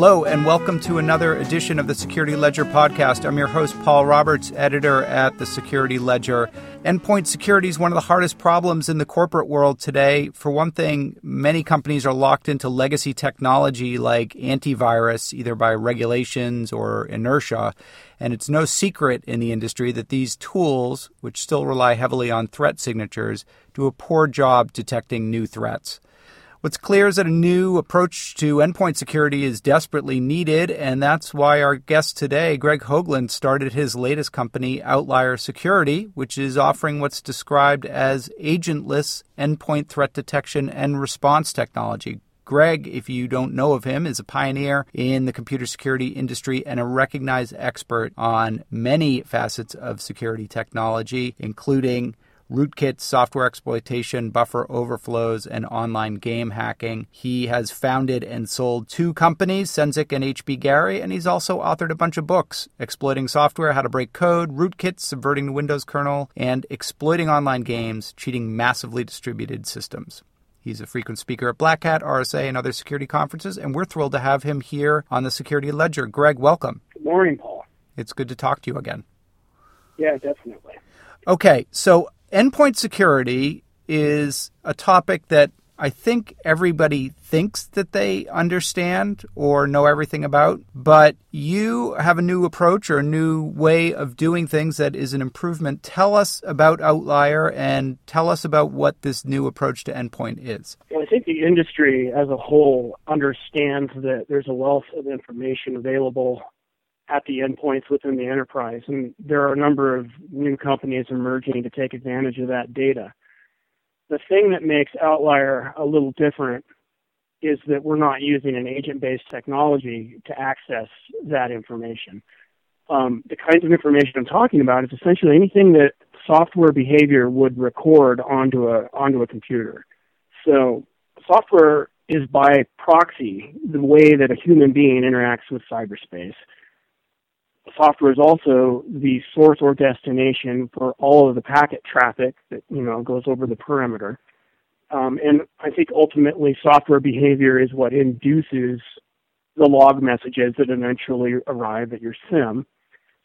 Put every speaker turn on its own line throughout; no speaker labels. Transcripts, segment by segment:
Hello, and welcome to another edition of the Security Ledger podcast. I'm your host, Paul Roberts, editor at the Security Ledger. Endpoint security is one of the hardest problems in the corporate world today. For one thing, many companies are locked into legacy technology like antivirus, either by regulations or inertia. And it's no secret in the industry that these tools, which still rely heavily on threat signatures, do a poor job detecting new threats. What's clear is that a new approach to endpoint security is desperately needed, and that's why our guest today, Greg Hoglund, started his latest company, Outlier Security, which is offering what's described as agentless endpoint threat detection and response technology. Greg, if you don't know of him, is a pioneer in the computer security industry and a recognized expert on many facets of security technology, including rootkits, software exploitation, buffer overflows, and online game hacking. He has founded and sold two companies, Cenzic and HBGary, and he's also authored a bunch of books exploiting software, how to break code, rootkits, subverting the Windows kernel, and exploiting online games, cheating massively distributed systems. He's a frequent speaker at Black Hat, RSA, and other security conferences, and we're thrilled to have him here on the Security Ledger. Greg, welcome.
Good morning, Paul.
It's good to talk to you again.
Yeah, definitely.
Okay, so endpoint security is a topic that I think everybody thinks that they understand or know everything about, but you have a new approach or a new way of doing things that is an improvement. Tell us about Outlier and tell us about what this new approach to endpoint is.
Well, I think the industry as a whole understands that there's a wealth of information available at the endpoints within the enterprise. And there are a number of new companies emerging to take advantage of that data. The thing that makes Outlier a little different is that we're not using an agent based technology to access that information. Um, the kinds of information I'm talking about is essentially anything that software behavior would record onto a onto a computer. So software is by proxy the way that a human being interacts with cyberspace software is also the source or destination for all of the packet traffic that you know goes over the perimeter. Um, and I think ultimately software behavior is what induces the log messages that eventually arrive at your SIM.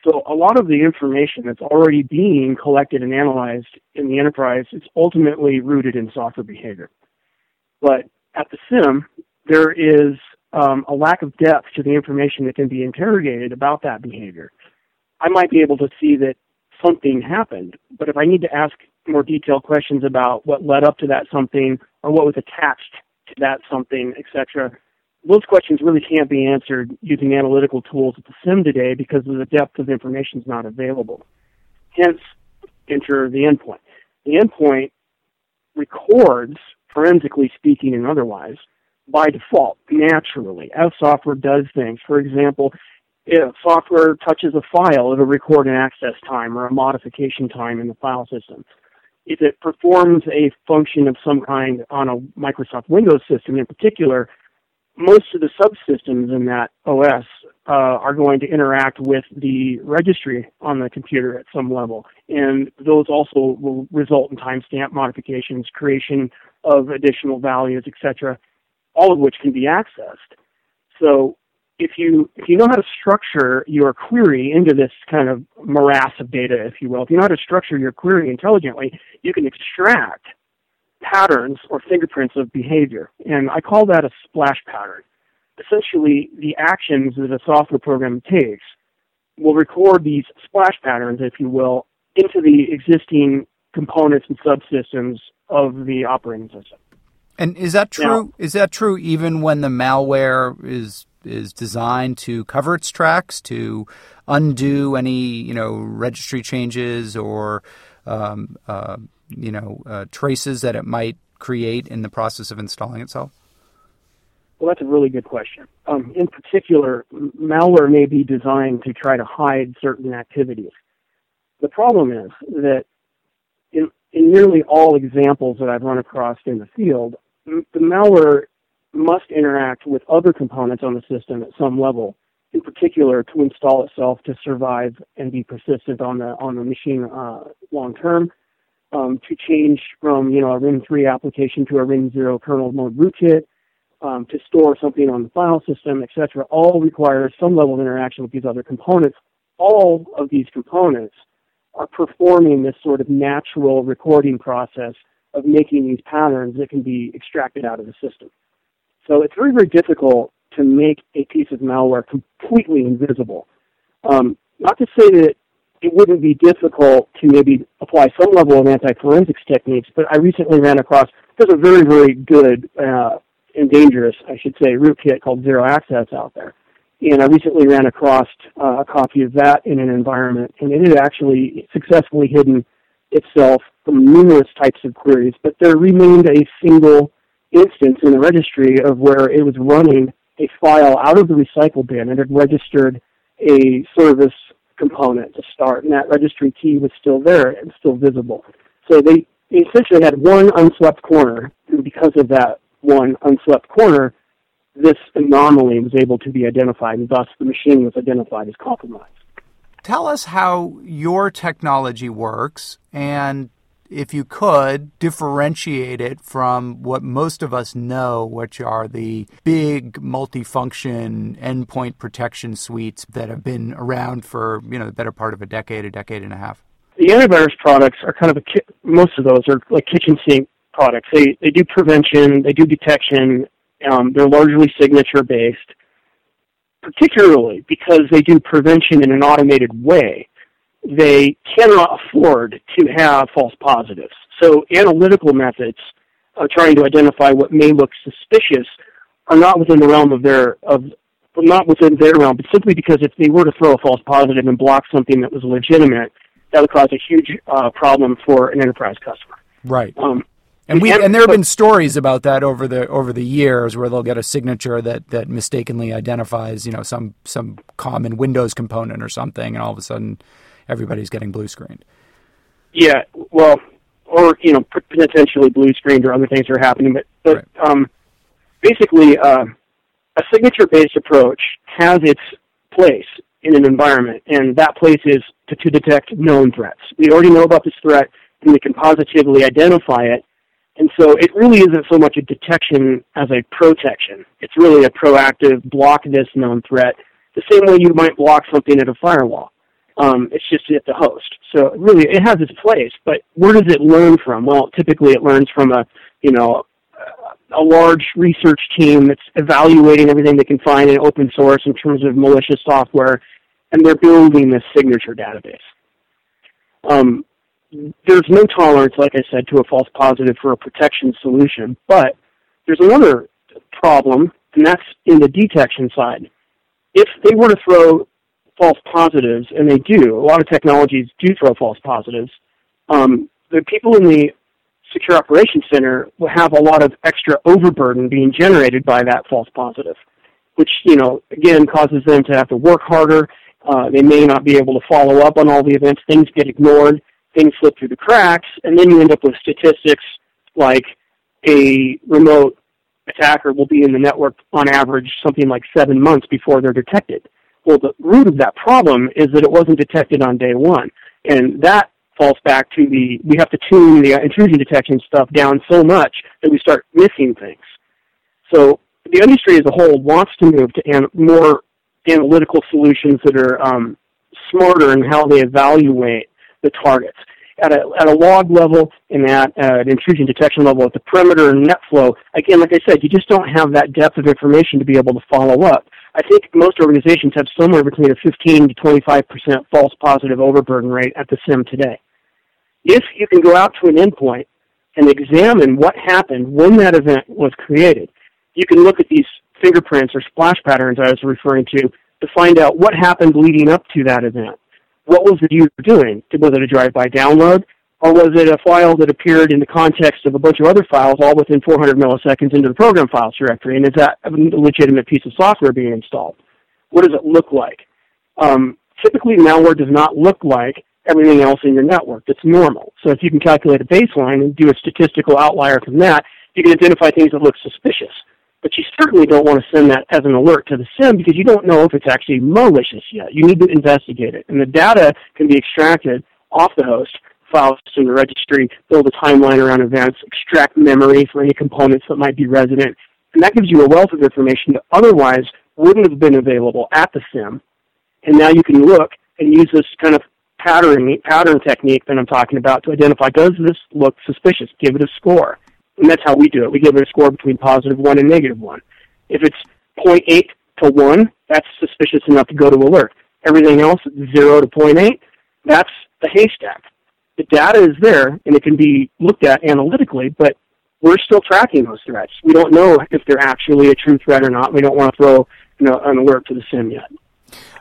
So a lot of the information that's already being collected and analyzed in the enterprise is ultimately rooted in software behavior. But at the SIM, there is um, a lack of depth to the information that can be interrogated about that behavior. I might be able to see that something happened, but if I need to ask more detailed questions about what led up to that something or what was attached to that something, etc., those questions really can't be answered using analytical tools at the sim today because of the depth of information is not available. Hence, enter the endpoint. The endpoint records, forensically speaking and otherwise, by default, naturally, as software does things. For example, if software touches a file, it'll record an access time or a modification time in the file system. If it performs a function of some kind on a Microsoft Windows system in particular, most of the subsystems in that OS uh, are going to interact with the registry on the computer at some level. And those also will result in timestamp modifications, creation of additional values, etc all of which can be accessed. So if you if you know how to structure your query into this kind of morass of data, if you will, if you know how to structure your query intelligently, you can extract patterns or fingerprints of behavior. And I call that a splash pattern. Essentially, the actions that a software program takes will record these splash patterns, if you will, into the existing components and subsystems of the operating system.
And is that true? Is that true even when the malware is is designed to cover its tracks to undo any you know registry changes or um, uh, you know uh, traces that it might create in the process of installing itself?
Well, that's a really good question. Um, in particular, malware may be designed to try to hide certain activities. The problem is that in, in nearly all examples that I've run across in the field, the malware must interact with other components on the system at some level, in particular to install itself to survive and be persistent on the on the machine uh, long term. Um, to change from you know a ring 3 application to a ring 0 kernel mode rootkit, um, to store something on the file system, etc., all require some level of interaction with these other components. All of these components are performing this sort of natural recording process of making these patterns that can be extracted out of the system. So it's very, very difficult to make a piece of malware completely invisible. Um, not to say that it wouldn't be difficult to maybe apply some level of anti-forensics techniques, but I recently ran across, there's a very, very good uh, and dangerous, I should say, rootkit called ZeroAccess out there. And I recently ran across uh, a copy of that in an environment, and it had actually successfully hidden itself from numerous types of queries, but there remained a single instance in the registry of where it was running a file out of the recycle bin and had registered a service component to start, and that registry key was still there and still visible. So they essentially had one unswept corner, and because of that one unswept corner, this anomaly was able to be identified, and thus the machine was identified as compromised.
Tell us how your technology works, and if you could differentiate it from what most of us know, which are the big multifunction endpoint protection suites that have been around for you know the better part of a decade, a decade and a half.
The antivirus products are kind of a most of those are like kitchen sink products. They they do prevention, they do detection. Um, they're largely signature based, particularly because they do prevention in an automated way. They cannot afford to have false positives. So analytical methods of trying to identify what may look suspicious are not within the realm of their of not within their realm, but simply because if they were to throw a false positive and block something that was legitimate, that would cause a huge uh, problem for an enterprise customer.
Right. Um, and we and there have been stories about that over the over the years where they'll get a signature that that mistakenly identifies you know some some common Windows component or something, and all of a sudden everybody's getting blue screened.
Yeah, well, or you know potentially blue screened or other things are happening, but but right. um, basically uh, a signature based approach has its place in an environment, and that place is to, to detect known threats. We already know about this threat, and we can positively identify it and so it really isn't so much a detection as a protection. It's really a proactive block this known threat, the same way you might block something at a firewall. Um, it's just at the host. So really, it has its place. But where does it learn from? Well, typically it learns from a, you know, a large research team that's evaluating everything they can find in open source in terms of malicious software, and they're building this signature database. Um, there's no tolerance, like I said, to a false positive for a protection solution. But there's another problem, and that's in the detection side. If they were to throw false positives, and they do, a lot of technologies do throw false positives, um, the people in the Secure Operations Center will have a lot of extra overburden being generated by that false positive, which, you know, again, causes them to have to work harder. Uh, they may not be able to follow up on all the events. Things get ignored things slip through the cracks, and then you end up with statistics like a remote attacker will be in the network on average something like seven months before they're detected. Well, the root of that problem is that it wasn't detected on day one. And that falls back to the, we have to tune the intrusion detection stuff down so much that we start missing things. So the industry as a whole wants to move to an, more analytical solutions that are um, smarter in how they evaluate the targets. At a, at a log level and at uh, an intrusion detection level at the perimeter and net flow, again, like I said, you just don't have that depth of information to be able to follow up. I think most organizations have somewhere between a 15 to 25% false positive overburden rate at the SIM today. If you can go out to an endpoint and examine what happened when that event was created, you can look at these fingerprints or splash patterns I was referring to to find out what happened leading up to that event what was the user doing? Was it a drive-by download? Or was it a file that appeared in the context of a bunch of other files all within 400 milliseconds into the program files directory? And is that a legitimate piece of software being installed? What does it look like? Um, typically, malware does not look like everything else in your network. It's normal. So if you can calculate a baseline and do a statistical outlier from that, you can identify things that look suspicious but you certainly don't want to send that as an alert to the SIM because you don't know if it's actually malicious yet. You need to investigate it. And the data can be extracted off the host, files in the registry, build a timeline around events, extract memory for any components that might be resident, And that gives you a wealth of information that otherwise wouldn't have been available at the sim. And now you can look and use this kind of pattern pattern technique that I'm talking about to identify does this look suspicious? Give it a score. And that's how we do it. We give it a score between positive one and negative one. If it's 0.8 to 1, that's suspicious enough to go to alert. Everything else, 0 to 0.8, that's the haystack. The data is there and it can be looked at analytically, but we're still tracking those threats. We don't know if they're actually a true threat or not. We don't want to throw you know, an alert to the sim yet.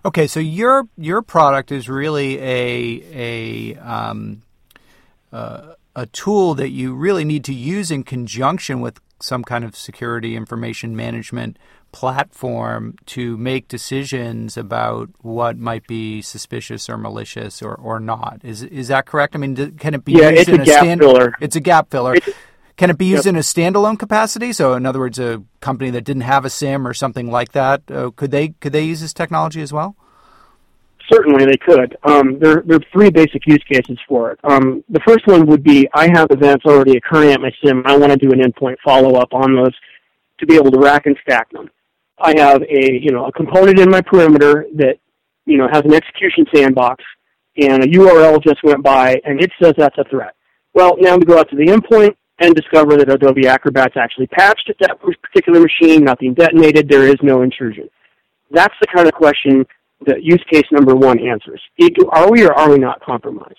Okay, so your your product is really a a um, uh, a tool that you really need to use in conjunction with some kind of security information management platform to make decisions about what might be suspicious or malicious or, or not. Is is that correct? I mean, can it be
yeah,
used in
a gap
stand-
filler.
It's a gap filler.
It's,
can it be used
yep.
in a standalone capacity? So, in other words, a company that didn't have a SIM or something like that, uh, could they could they use this technology as well?
Certainly, they could. Um, there, there are three basic use cases for it. Um, the first one would be I have events already occurring at my SIM. I want to do an endpoint follow up on those to be able to rack and stack them. I have a you know a component in my perimeter that you know has an execution sandbox, and a URL just went by and it says that's a threat. Well, now we go out to the endpoint and discover that Adobe Acrobat's actually patched at that particular machine, nothing detonated, there is no intrusion. That's the kind of question that use case number one answers. Are we or are we not compromised?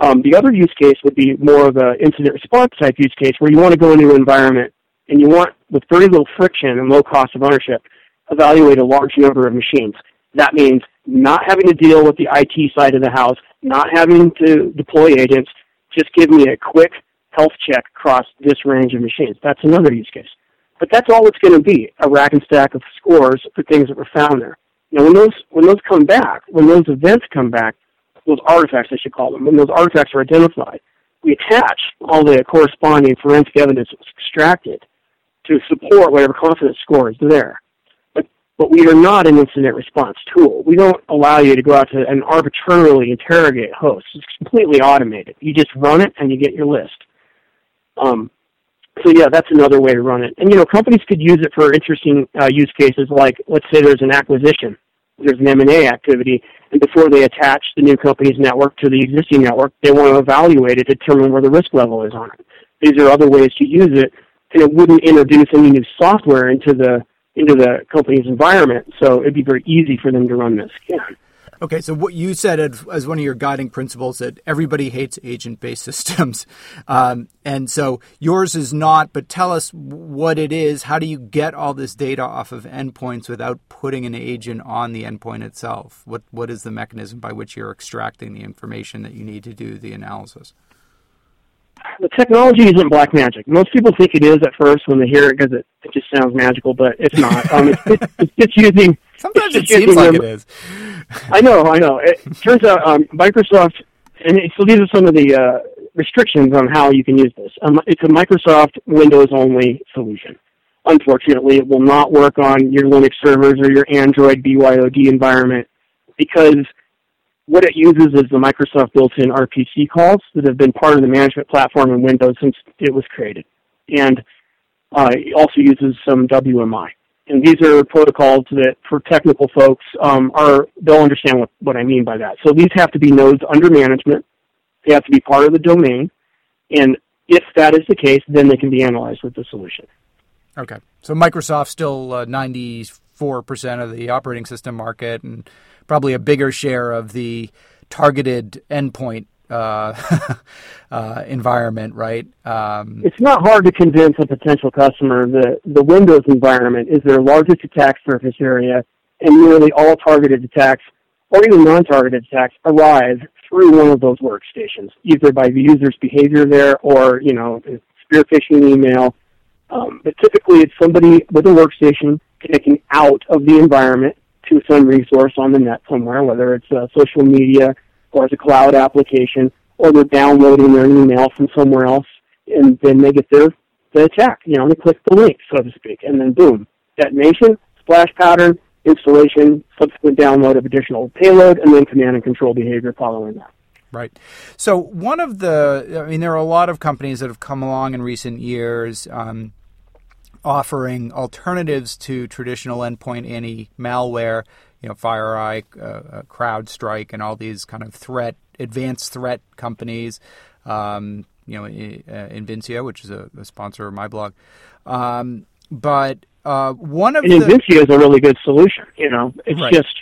Um, the other use case would be more of an incident response type use case where you want to go into an environment and you want, with very little friction and low cost of ownership, evaluate a large number of machines. That means not having to deal with the IT side of the house, not having to deploy agents, just give me a quick health check across this range of machines. That's another use case. But that's all it's going to be, a rack and stack of scores for things that were found there. Now, when those, when those come back, when those events come back, those artifacts, I should call them, when those artifacts are identified, we attach all the corresponding forensic evidence that was extracted to support whatever confidence score is there. But, but we are not an incident response tool. We don't allow you to go out to and arbitrarily interrogate hosts. It's completely automated. You just run it and you get your list. Um, so yeah, that's another way to run it. And you know, companies could use it for interesting uh, use cases, like let's say there's an acquisition, there's an M&A activity, and before they attach the new company's network to the existing network, they want to evaluate it, determine where the risk level is on it. These are other ways to use it, and it wouldn't introduce any new software into the into the company's environment, so it'd be very easy for them to run this scan.
Okay, so what you said as one of your guiding principles that everybody hates agent-based systems, um, and so yours is not. But tell us what it is. How do you get all this data off of endpoints without putting an agent on the endpoint itself? What what is the mechanism by which you're extracting the information that you need to do the analysis?
The technology isn't black magic. Most people think it is at first when they hear it because it, it just sounds magical, but it's not. Um, it's, it's, it's just using.
Sometimes it seems like it is.
I know, I know. It turns out um, Microsoft, and it, so these are some of the uh, restrictions on how you can use this. Um, it's a Microsoft Windows only solution. Unfortunately, it will not work on your Linux servers or your Android BYOD environment because what it uses is the Microsoft built-in RPC calls that have been part of the management platform in Windows since it was created. And uh, it also uses some WMI. And these are protocols that, for technical folks, um, are they'll understand what, what I mean by that. So these have to be nodes under management. They have to be part of the domain. And if that is the case, then they can be analyzed with the solution.
Okay. So Microsoft's still uh, 94% of the operating system market and probably a bigger share of the targeted endpoint uh, uh, environment, right? Um,
it's not hard to convince a potential customer that the Windows environment is their largest attack surface area, and nearly all targeted attacks, or even non-targeted attacks, arrive through one of those workstations, either by the user's behavior there, or you know, spear phishing email. Um, but typically, it's somebody with a workstation connecting out of the environment to some resource on the net somewhere, whether it's uh, social media or it's a cloud application, or they're downloading their email from somewhere else, and then they get their the attack. You know, they click the link, so to speak, and then boom, detonation, splash pattern, installation, subsequent download of additional payload, and then command and control behavior following that.
Right. So one of the, I mean, there are a lot of companies that have come along in recent years. Um, offering alternatives to traditional endpoint anti malware, you know, FireEye, uh, uh, CrowdStrike, and all these kind of threat, advanced threat companies. Um, you know, uh, Invincea, which is a, a, sponsor of my blog. Um, but uh, one of
and
the
Invincea is a really good solution. You know, it's
right.
just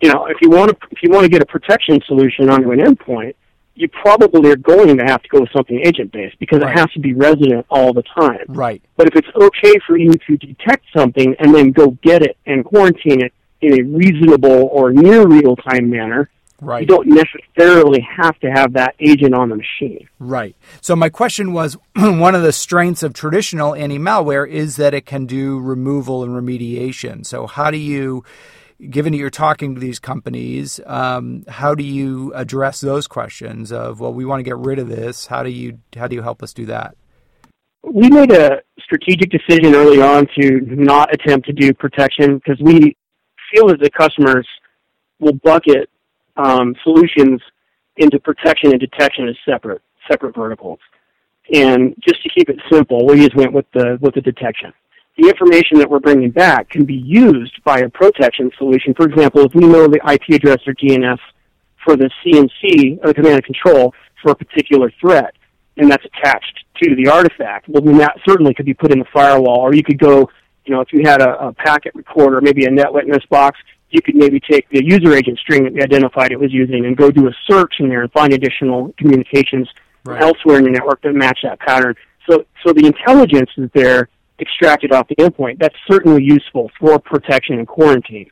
you know if you want to if you want to get a protection solution onto an endpoint, you probably are going to have to go with something agent based because
right.
it has to be resident all the time.
Right.
But if it's okay for you to detect something and then go get it and quarantine it in a reasonable or near real time manner,
Right.
You don't necessarily have to have that agent on the machine.
Right. So my question was one of the strengths of traditional anti-malware is that it can do removal and remediation. So how do you given that you're talking to these companies, um, how do you address those questions of well, we want to get rid of this. How do you how do you help us do that?
We made a strategic decision early on to not attempt to do protection because we feel that the customers will bucket um, solutions into protection and detection as separate separate verticals. And just to keep it simple, we just went with the with the detection. The information that we're bringing back can be used by a protection solution. For example, if we know the IP address or DNS for the CNC or the command and control for a particular threat, and that's attached to the artifact, well, then that certainly could be put in the firewall. Or you could go, you know, if you had a, a packet recorder, maybe a NetWitness box, you could maybe take the user agent string that we identified it was using and go do a search in there and find additional communications right. elsewhere in your network that match that pattern. So, so the intelligence is there extracted off the endpoint. That's certainly useful for protection and quarantine.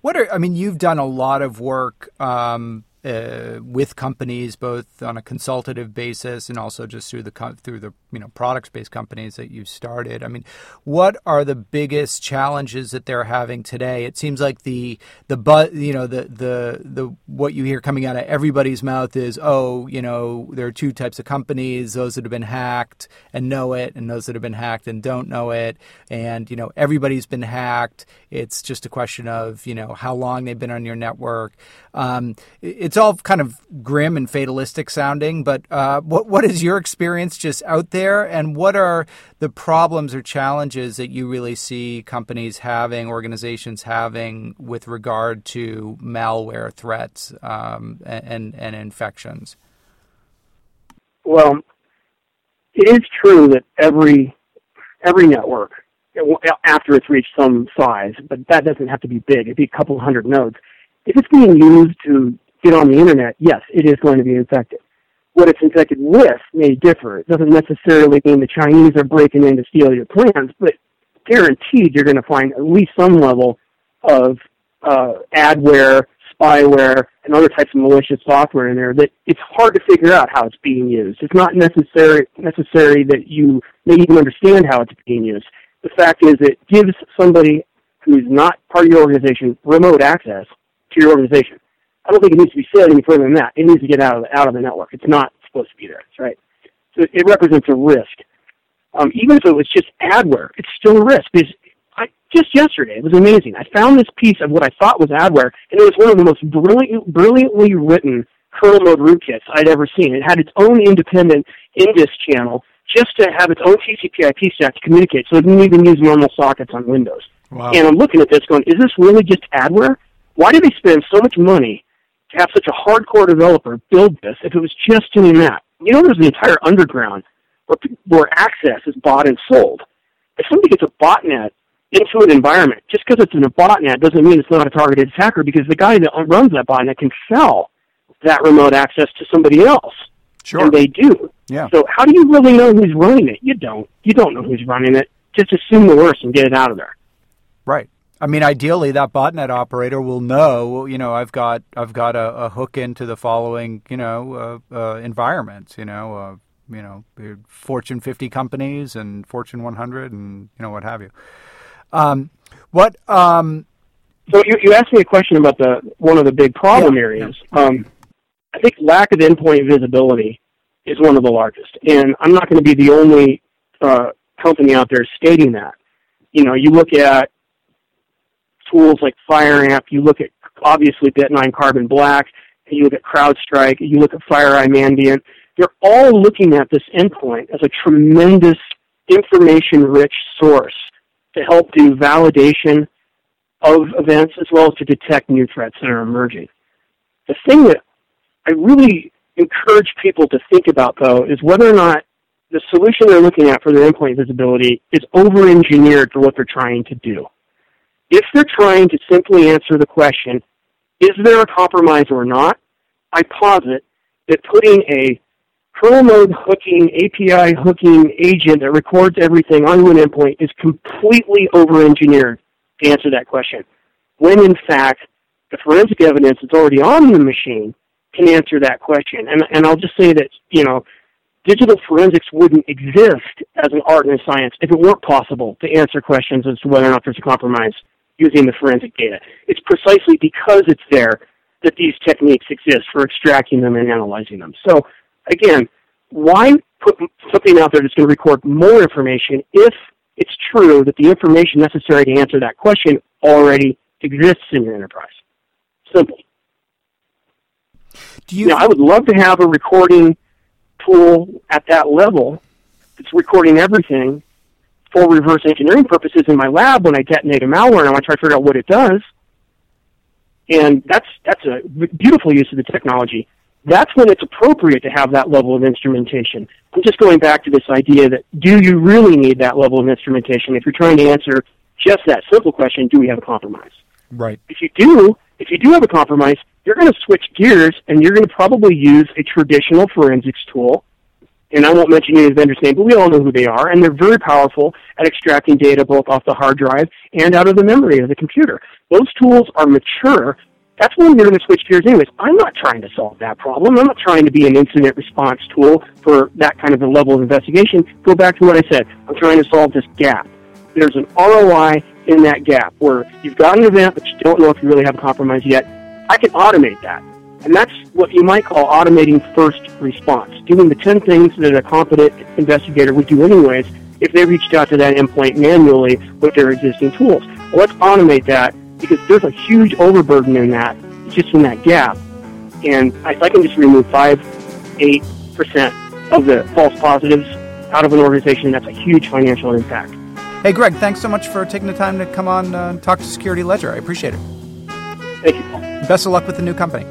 What are I mean? You've done a lot of work um, uh, with companies, both on a consultative basis and also just through the through the you know products based companies that you started. I mean, what are the biggest challenges that they're having today? It seems like the the but you know the the the what you hear coming out of everybody's mouth is oh you know there are two types of companies: those that have been hacked and know it, and those that have been hacked and don't know it. And you know everybody's been hacked. It's just a question of you know how long they've been on your network. Um, it's all kind of grim and fatalistic sounding, but uh, what what is your experience just out there, and what are the problems or challenges that you really see companies having, organizations having, with regard to malware threats um, and and infections?
Well, it is true that every every network after it's reached some size, but that doesn't have to be big. It'd be a couple hundred nodes if it's being used to get on the internet, yes, it is going to be infected. What it's infected with may differ. It doesn't necessarily mean the Chinese are breaking in to steal your plans, but guaranteed you're going to find at least some level of uh, adware, spyware, and other types of malicious software in there that it's hard to figure out how it's being used. It's not necessary necessary that you may even understand how it's being used. The fact is it gives somebody who's not part of your organization remote access to your organization. I don't think it needs to be said any further than that. It needs to get out of the, out of the network. It's not supposed to be there, right? So it represents a risk. Um, even if it was just adware, it's still a risk. Because I, just yesterday, it was amazing. I found this piece of what I thought was adware, and it was one of the most brilliant, brilliantly written kernel mode rootkits I'd ever seen. It had its own independent NDIS channel just to have its own TCP/IP stack to communicate, so it didn't even use normal sockets on Windows. Wow. And I'm looking at this, going, "Is this really just adware?" Why did they spend so much money to have such a hardcore developer build this if it was just doing that? You know, there's an entire underground where, where access is bought and sold. If somebody gets a botnet into an environment, just because it's in a botnet doesn't mean it's not a targeted attacker because the guy that runs that botnet can sell that remote access to somebody else.
Sure.
And they do.
Yeah.
So how do you really know who's running it? You don't. You don't know who's running it. Just assume the worst and get it out of there.
Right. I mean, ideally, that botnet operator will know. You know, I've got I've got a, a hook into the following. You know, uh, uh, environments. You know, uh, you know, Fortune 50 companies and Fortune 100, and you know what have you. Um, what? Um,
so you, you asked me a question about the one of the big problem yeah, areas. Yeah. Um, I think lack of endpoint visibility is one of the largest, and I'm not going to be the only uh, company out there stating that. You know, you look at tools like FireAMP, you look at obviously Bit9 Carbon Black, you look at CrowdStrike, you look at FireEye Mandiant, they're all looking at this endpoint as a tremendous information rich source to help do validation of events as well as to detect new threats that are emerging. The thing that I really encourage people to think about, though, is whether or not the solution they're looking at for their endpoint visibility is over engineered for what they're trying to do. If they're trying to simply answer the question, is there a compromise or not, I posit that putting a kernel mode hooking, API hooking agent that records everything onto an endpoint is completely over engineered to answer that question. When in fact, the forensic evidence that's already on the machine can answer that question. And, and I'll just say that, you know, digital forensics wouldn't exist as an art and a science if it weren't possible to answer questions as to whether or not there's a compromise using the forensic data. It's precisely because it's there that these techniques exist for extracting them and analyzing them. So again, why put something out there that's going to record more information if it's true that the information necessary to answer that question already exists in your enterprise? Simple. Do you now, I would love to have a recording tool at that level that's recording everything for reverse engineering purposes in my lab when I detonate a malware and I want to try to figure out what it does. And that's that's a beautiful use of the technology. That's when it's appropriate to have that level of instrumentation. I'm just going back to this idea that do you really need that level of instrumentation if you're trying to answer just that simple question, do we have a compromise?
Right.
If you do, if you do have a compromise, you're going to switch gears and you're going to probably use a traditional forensics tool. And I won't mention any vendor's name, but we all know who they are, and they're very powerful at extracting data both off the hard drive and out of the memory of the computer. Those tools are mature. That's when you're going to switch gears anyways. I'm not trying to solve that problem. I'm not trying to be an incident response tool for that kind of a level of investigation. Go back to what I said. I'm trying to solve this gap. There's an ROI in that gap where you've got an event, but you don't know if you really have a compromise yet I can automate that. And that's what you might call automating first response, doing the 10 things that a competent investigator would do anyways if they reached out to that endpoint manually with their existing tools. Well, let's automate that because there's a huge overburden in that, just in that gap. And if I can just remove 5, 8% of the false positives out of an organization, that's a huge financial impact.
Hey, Greg, thanks so much for taking the time to come on uh, and talk to Security Ledger. I appreciate it.
Thank you, Paul.
Best of luck with the new company.